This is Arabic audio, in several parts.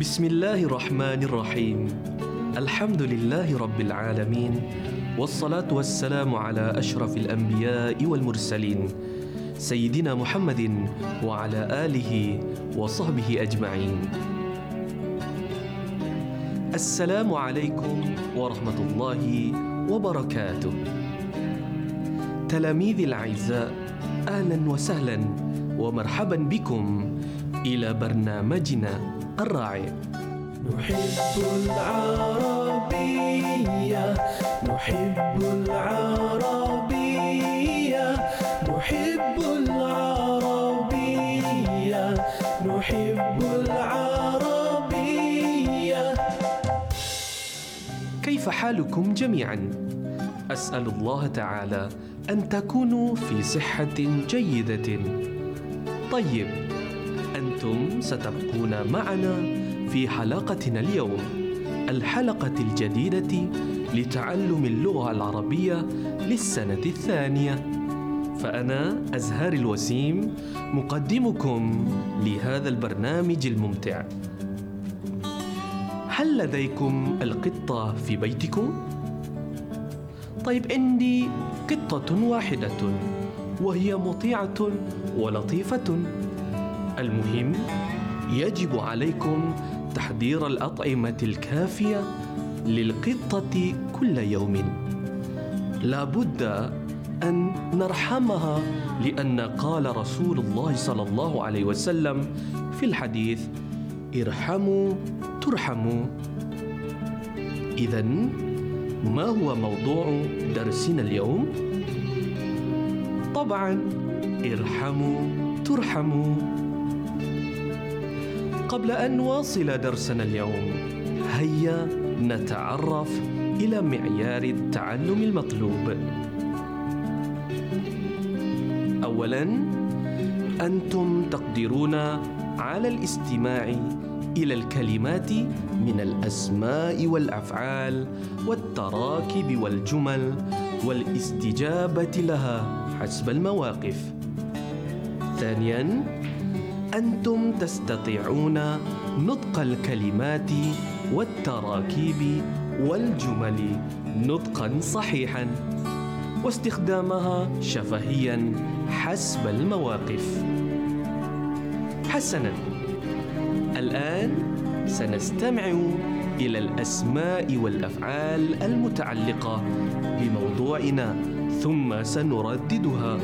بسم الله الرحمن الرحيم الحمد لله رب العالمين والصلاة والسلام على أشرف الأنبياء والمرسلين سيدنا محمد وعلى آله وصحبه أجمعين السلام عليكم ورحمة الله وبركاته تلاميذي الأعزاء أهلا وسهلا ومرحبا بكم إلى برنامجنا الرائع نحب العربية نحب العربية نحب العربية نحب العربية. كيف حالكم جميعا؟ أسأل الله تعالى أن تكونوا في صحة جيدة. طيب أنتم ستبقون معنا في حلقتنا اليوم الحلقة الجديدة لتعلم اللغة العربية للسنة الثانية. فأنا ازهار الوسيم مقدمكم لهذا البرنامج الممتع. هل لديكم القطة في بيتكم؟ طيب عندي قطة واحدة وهي مطيعة ولطيفة. المهم يجب عليكم تحضير الأطعمة الكافية للقطة كل يوم. لا بد أن نرحمها لأن قال رسول الله صلى الله عليه وسلم في الحديث ارحموا ترحموا. إذا ما هو موضوع درسنا اليوم؟ طبعا ارحموا ترحموا. قبل أن نواصل درسنا اليوم. هيا نتعرف إلى معيار التعلم المطلوب. أولا أنتم تقدرون على الاستماع إلى الكلمات من الأسماء والأفعال والتراكب والجمل والاستجابة لها حسب المواقف. ثانيا أنتم تستطيعون نطق الكلمات والتراكيب والجمل نطقا صحيحا واستخدامها شفهيا حسب المواقف حسنا الآن سنستمع إلى الأسماء والأفعال المتعلقة بموضوعنا ثم سنرددها.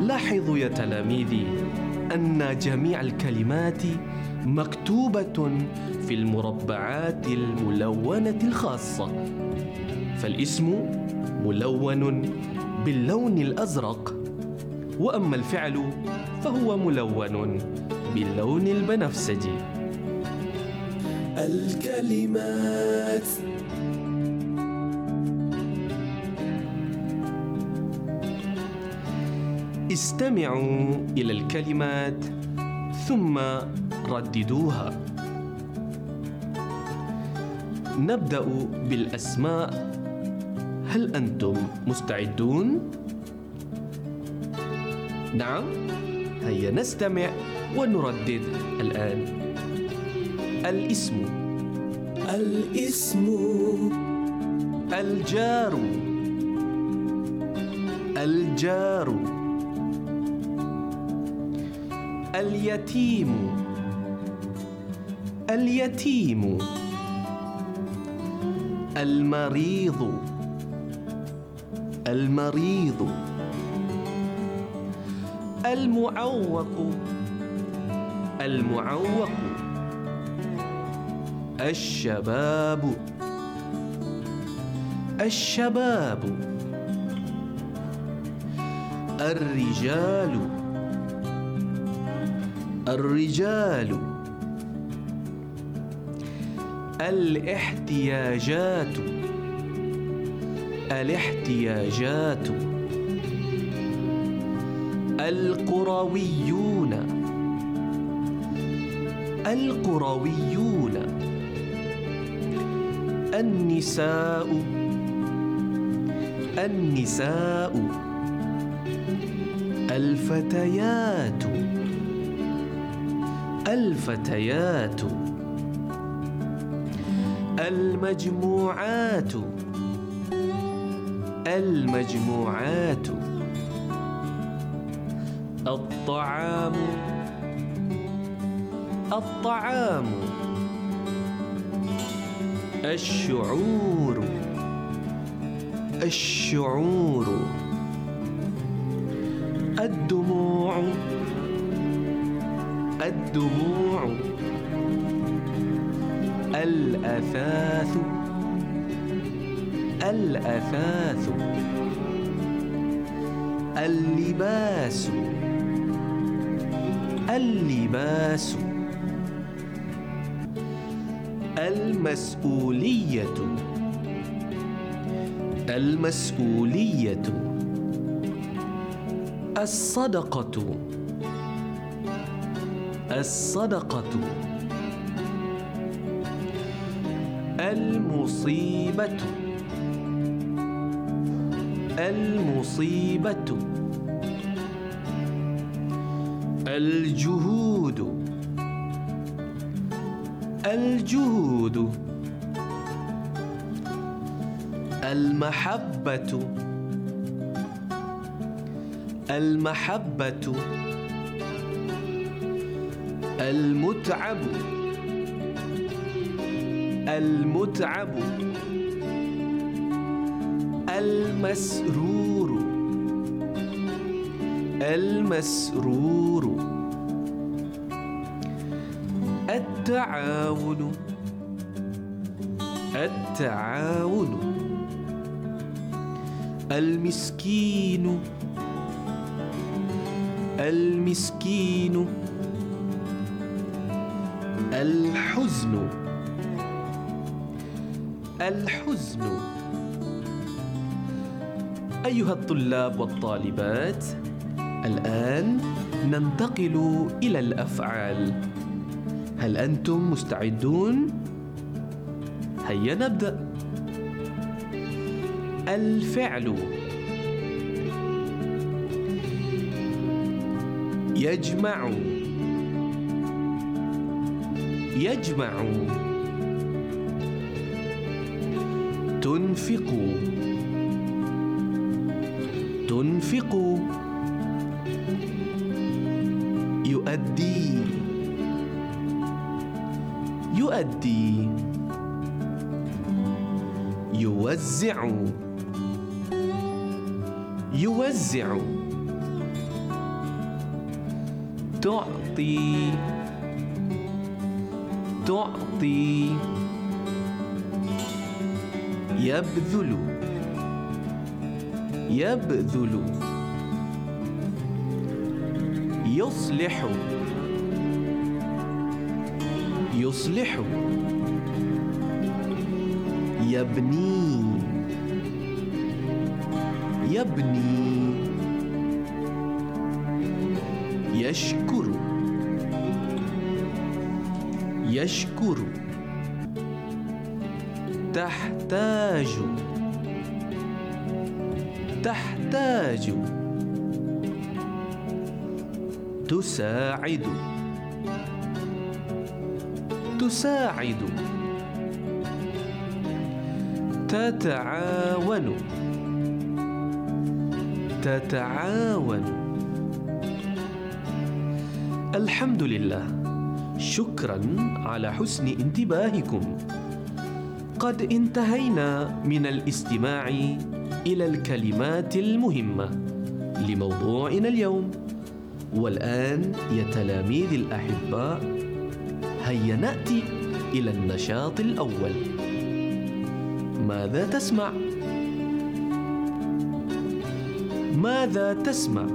لاحظوا يا تلاميذي أن جميع الكلمات مكتوبة في المربعات الملونة الخاصة، فالاسم ملون باللون الأزرق، وأما الفعل فهو ملون باللون البنفسجي. الكلمات استمعوا إلى الكلمات ثم رددوها. نبدأ بالأسماء. هل أنتم مستعدون؟ نعم هيا نستمع ونردد الآن. الاسم. الاسم. الجار. الجار. اليتيم. اليتيم. المريض. المريض. المعوق. المعوق. الشباب. الشباب. الرجال. الرجال. الاحتياجات. الاحتياجات. القرويون. القرويون. النساء. النساء. الفتيات. الفتيات المجموعات. المجموعات. الطعام. الطعام. الشعور. الشعور. الدموع الأثاث الأثاث اللباس اللباس المسؤولية المسؤولية الصدقة الصدقة. المصيبة. المصيبة. الجهود. الجهود. المحبة. المحبة. المتعب. المتعب. المسرور. المسرور. التعاون. التعاون. المسكين. المسكين. الحزن. الحزن. أيها الطلاب والطالبات الآن ننتقل إلى الأفعال. هل أنتم مستعدون؟ هيا نبدأ. الفعل. يجمع. يجمع. تنفق. تنفق. يؤدي. يؤدي. يوزع. يوزع. تعطي. تعطي. يبذل. يبذل. يصلح. يصلح. يبني. يبني. يشكر. يشكر. تحتاج. تحتاج. تساعد. تساعد. تتعاون. تتعاون. الحمد لله. شكرا على حسن انتباهكم. قد انتهينا من الاستماع إلى الكلمات المهمة لموضوعنا اليوم. والآن يا تلاميذ الأحباء هيا نأتي إلى النشاط الأول. ماذا تسمع؟ ماذا تسمع؟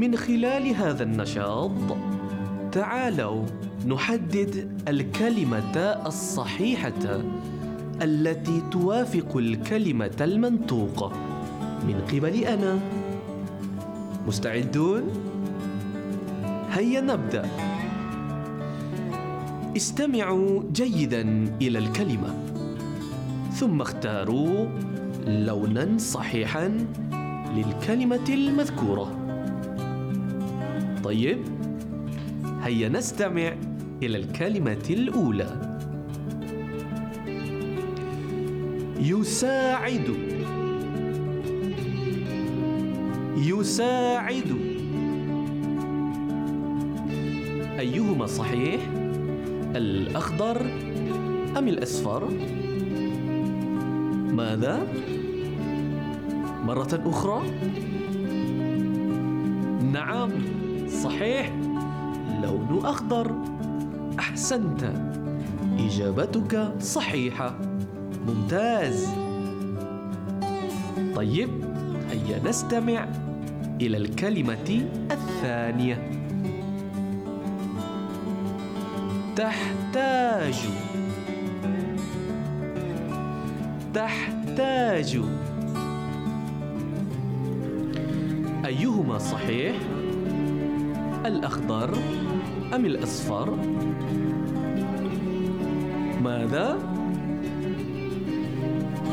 من خلال هذا النشاط تعالوا نحدد الكلمة الصحيحة التي توافق الكلمة المنطوقه من قبل أنا. مستعدون؟ هيا نبدأ. استمعوا جيدا إلى الكلمة. ثم اختاروا لونا صحيحا للكلمة المذكورة. طيب هيا نستمع إلى الكلمة الأولى يساعد يساعد أيهما صحيح؟ الأخضر أم الأصفر؟ ماذا؟ مرة أخرى؟ نعم صحيح لون أخضر. أحسنت. إجابتك صحيحة. ممتاز. طيب هيا نستمع إلى الكلمة الثانية. تحتاج. تحتاج. أيهما صحيح؟ الأخضر أم الأصفر؟ ماذا؟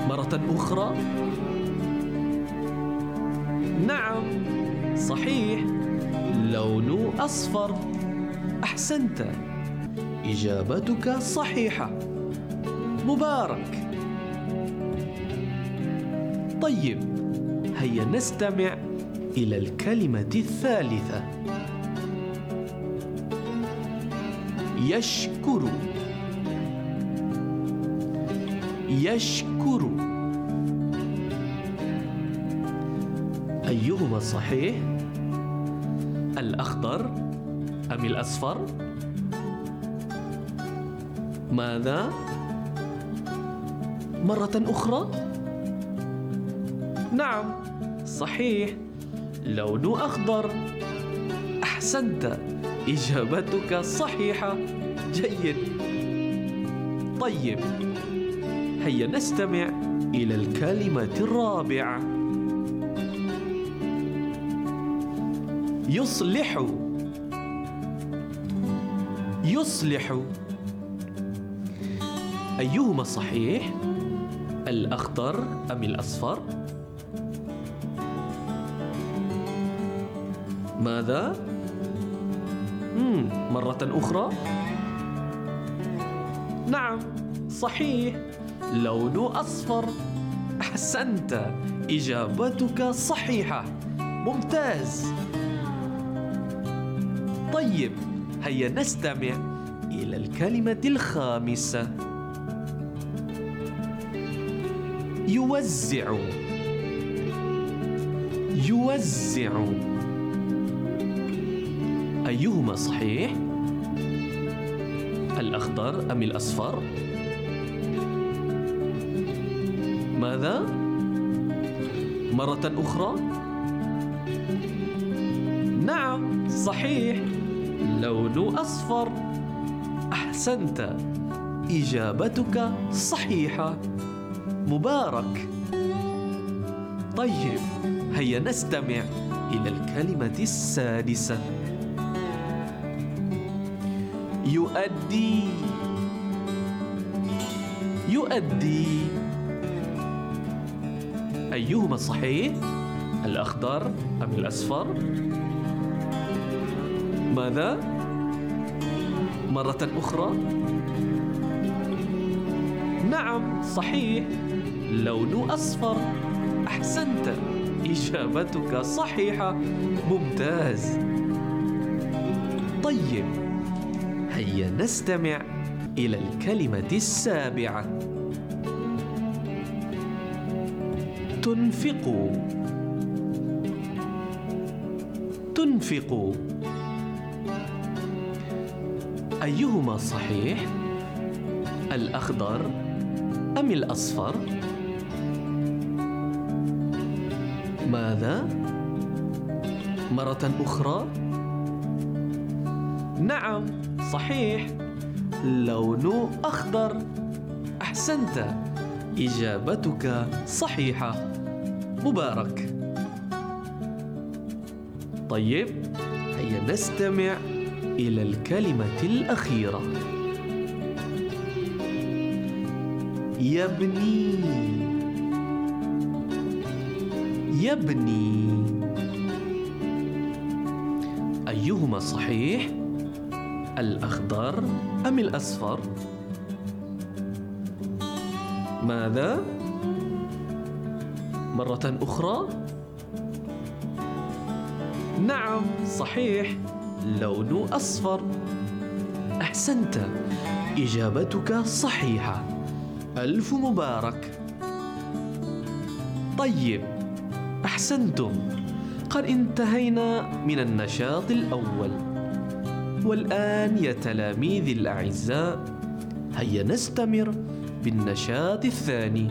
مرة أخرى؟ نعم صحيح لون أصفر أحسنت إجابتك صحيحة مبارك طيب هيا نستمع إلى الكلمة الثالثة يشكر يشكر أيهما صحيح؟ الأخضر أم الأصفر؟ ماذا؟ مرة أخرى؟ نعم صحيح لون أخضر أحسنت إجابتك صحيحة جيد طيب هيا نستمع إلى الكلمة الرابعة يصلح يصلح أيهما صحيح؟ الأخضر أم الأصفر؟ ماذا؟ مم. مرة أخرى؟ نعم صحيح. لون أصفر. أحسنت. إجابتك صحيحة. ممتاز. طيب هيا نستمع إلى الكلمة الخامسة. يوزع. يوزع. أيهما صحيح؟ الأخضر أم الأصفر؟ ماذا؟ مرة أخرى؟ نعم صحيح لون أصفر أحسنت إجابتك صحيحة مبارك طيب هيا نستمع إلى الكلمة السادسة يؤدي يؤدي أيهما صحيح؟ الأخضر أم الأصفر؟ ماذا؟ مرة أخرى؟ نعم صحيح لون أصفر أحسنت إجابتك صحيحة ممتاز طيب هيا نستمع إلى الكلمة السابعة تنفق تنفق أيهما صحيح؟ الأخضر أم الأصفر؟ ماذا؟ مرة أخرى؟ نعم صحيح. لون أخضر. أحسنت. إجابتك صحيحة. مبارك. طيب هيا نستمع إلى الكلمة الأخيرة. يبني يبني أيهما صحيح؟ الأخضر أم الأصفر؟ ماذا؟ مرة أخرى؟ نعم صحيح لون أصفر أحسنت إجابتك صحيحة ألف مبارك طيب أحسنتم قد انتهينا من النشاط الأول والآن يا تلاميذي الأعزاء هيا نستمر بالنشاط الثاني.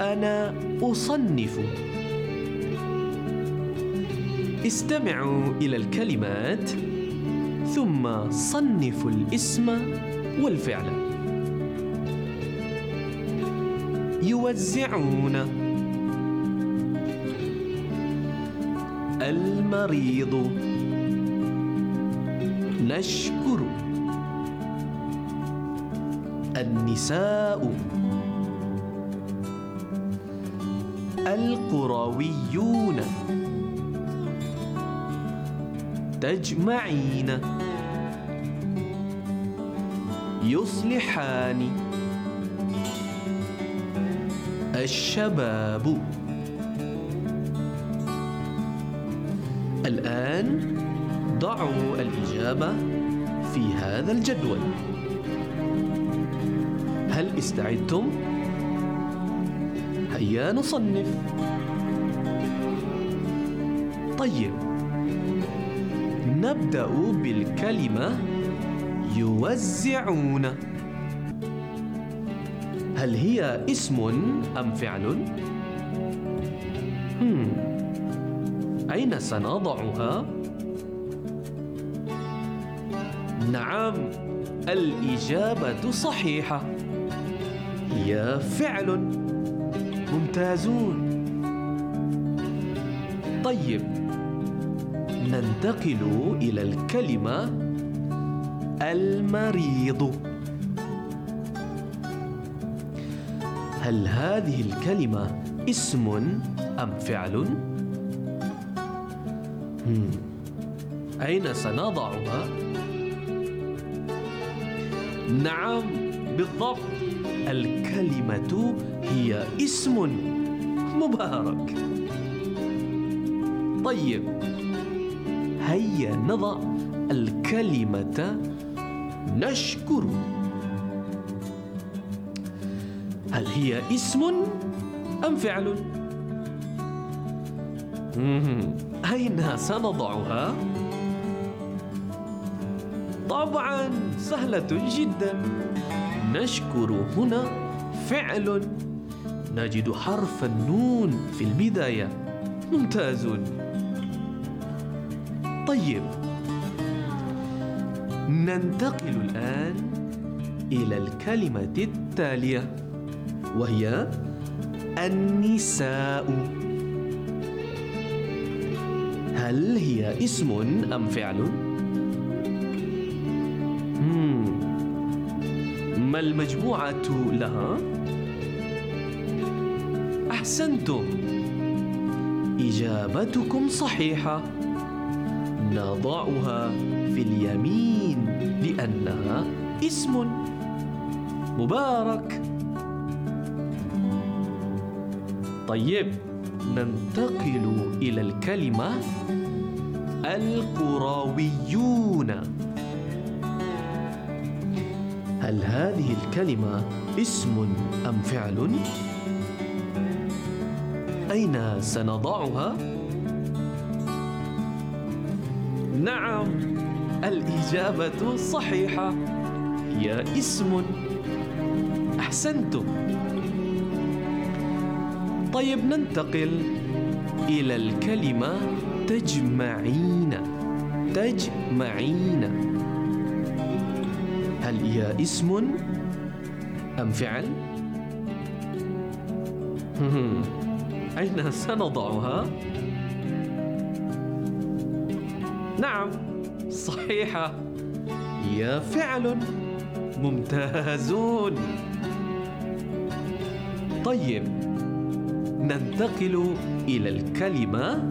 أنا أصنف. استمعوا إلى الكلمات ثم صنفوا الاسم والفعل. يوزعون. المريض. نشكر النساء القرويون تجمعين يصلحان الشباب. الآن ضعوا الإجابة في هذا الجدول هل استعدتم؟ هيا نصنف طيب نبدأ بالكلمة يوزعون هل هي اسم أم فعل؟ أين سنضعها؟ نعم الإجابة صحيحة هي فعل ممتازون طيب ننتقل إلى الكلمة المريض هل هذه الكلمة اسم أم فعل؟ أين سنضعها؟ نعم بالضبط الكلمة هي اسم مبارك طيب هيا نضع الكلمة نشكر هل هي اسم أم فعل؟ أين سنضعها؟ طبعا سهلة جدا. نشكر هنا فعل نجد حرف النون في البداية ممتازون طيب. ننتقل الآن إلى الكلمة التالية وهي النساء. هل هي اسم أم فعل؟ ما المجموعة لها؟ أحسنتم. إجابتكم صحيحة. نضعها في اليمين لأنها اسم مبارك. طيب ننتقل إلى الكلمة القرويون هل هذه الكلمة اسم أم فعل؟ أين سنضعها؟ نعم الإجابة صحيحة. هي اسم. أحسنتم. طيب ننتقل إلى الكلمة تجمعين. تجمعين. هل هي اسم أم فعل؟ أين سنضعها؟ نعم صحيحة هي فعل ممتازون طيب ننتقل إلى الكلمة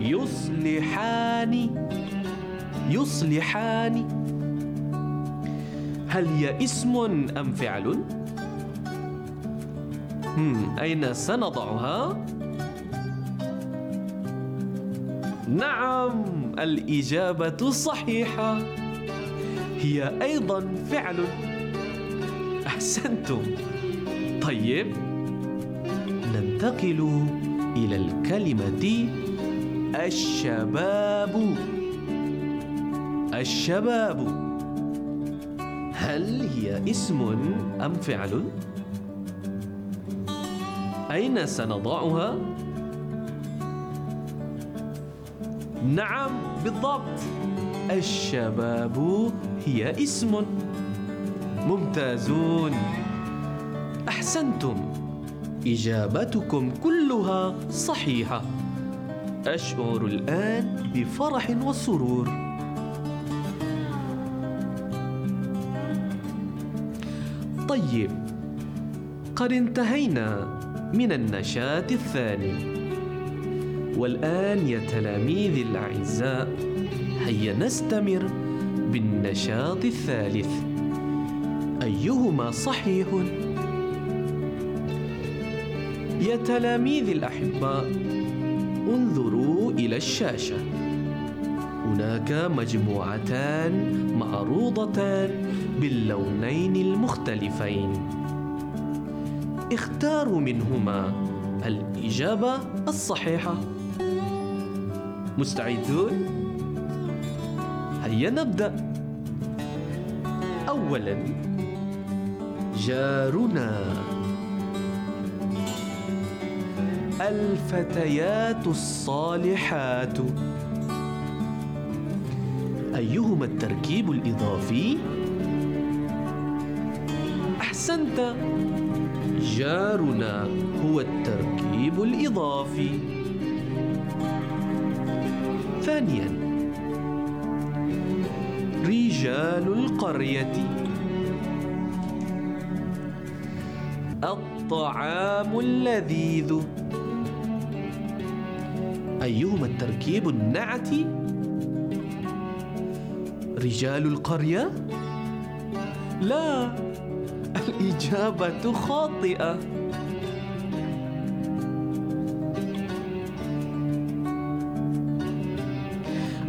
يصلحان يصلحان هل هي اسم أم فعل؟ هم أين سنضعها؟ نعم الإجابة صحيحة. هي أيضا فعل. أحسنتم. طيب ننتقل إلى الكلمة الشباب. الشباب. هل هي اسم أم فعل؟ أين سنضعها؟ نعم بالضبط. الشباب هي اسم. ممتازون. أحسنتم. إجابتكم كلها صحيحة. أشعر الآن بفرح وسرور. طيب. قد انتهينا من النشاط الثاني. والآن يا تلاميذي الأعزاء هيا نستمر بالنشاط الثالث. أيهما صحيح؟ يا تلاميذي الأحباء انظروا إلى الشاشة. هناك مجموعتان معروضتان باللونين المختلفين. اختاروا منهما الإجابة الصحيحة. مستعدون؟ هيا نبدأ. أولا جارنا. الفتيات الصالحات. أيهما التركيب الإضافي؟ أحسنت. جارنا هو التركيب الإضافي. ثانيا. رجال القرية. الطعام اللذيذ. أيهما التركيب النعتي؟ رجال القرية؟ لا الإجابة خاطئة.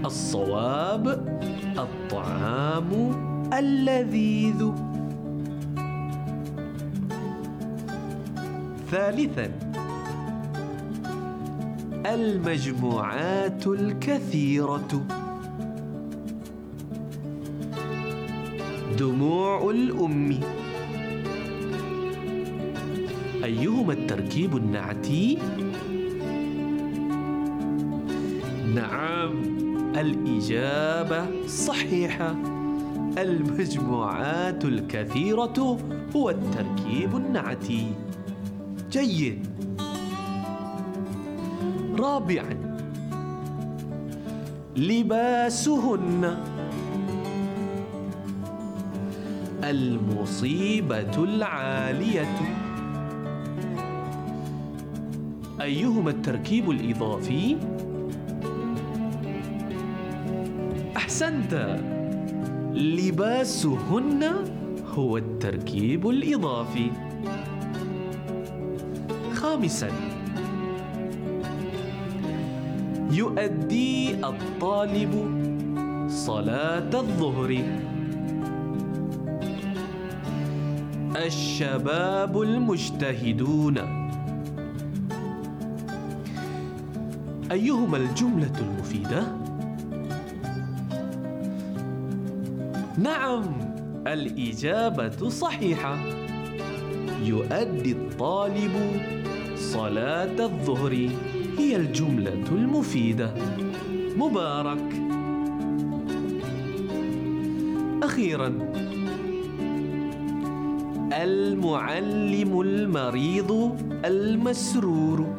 الصواب الطعام اللذيذ. ثالثا المجموعات الكثيرة. دموع الأم أيهما التركيب النعتي؟ نعم الإجابة صحيحة. المجموعات الكثيرة هو التركيب النعتي. جيد. رابعا. لباسهن. المصيبة العالية. أيهما التركيب الإضافي؟ أحسنت. لباسهن هو التركيب الإضافي. خامسا. يؤدي الطالب صلاة الظهر. الشباب المجتهدون. أيهما الجملة المفيدة؟ نعم الإجابة صحيحة. يؤدي الطالب صلاة الظهر. هي الجملة المفيدة. مبارك. أخيراً المعلم المريض المسرور.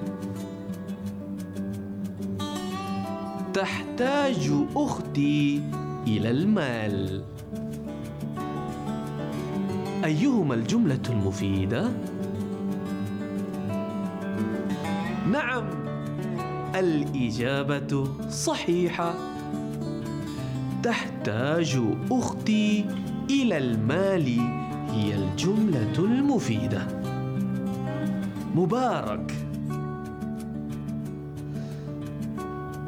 تحتاج أختي إلى المال. أيهما الجملة المفيدة؟ نعم الإجابة صحيحة. تحتاج أختي إلى المال. هي الجملة المفيدة. مبارك.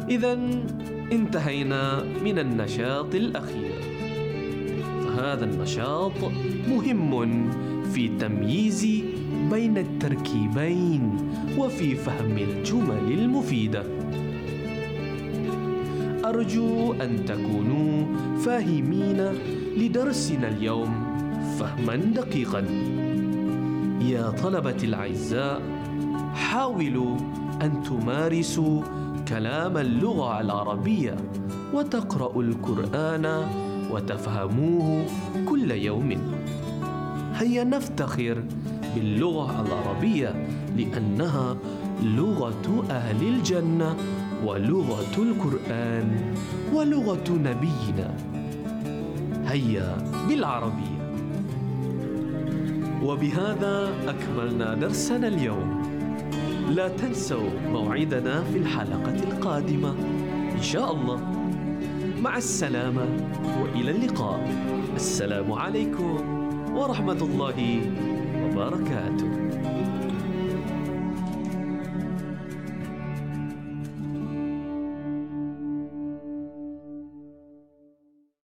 إذا انتهينا من النشاط الأخير. فهذا النشاط مهم في تمييز بين التركيبين وفي فهم الجمل المفيدة. أرجو أن تكونوا فاهمين لدرسنا اليوم. فهما دقيقا. يا طلبة الأعزاء حاولوا أن تمارسوا كلام اللغة العربية وتقرأوا القرآن وتفهموه كل يوم. هيا نفتخر باللغة العربية لأنها لغة أهل الجنة ولغة القرآن ولغة نبينا. هيا بالعربية. وبهذا أكملنا درسنا اليوم. لا تنسوا موعدنا في الحلقة القادمة. إن شاء الله. مع السلامة وإلى اللقاء. السلام عليكم ورحمة الله وبركاته.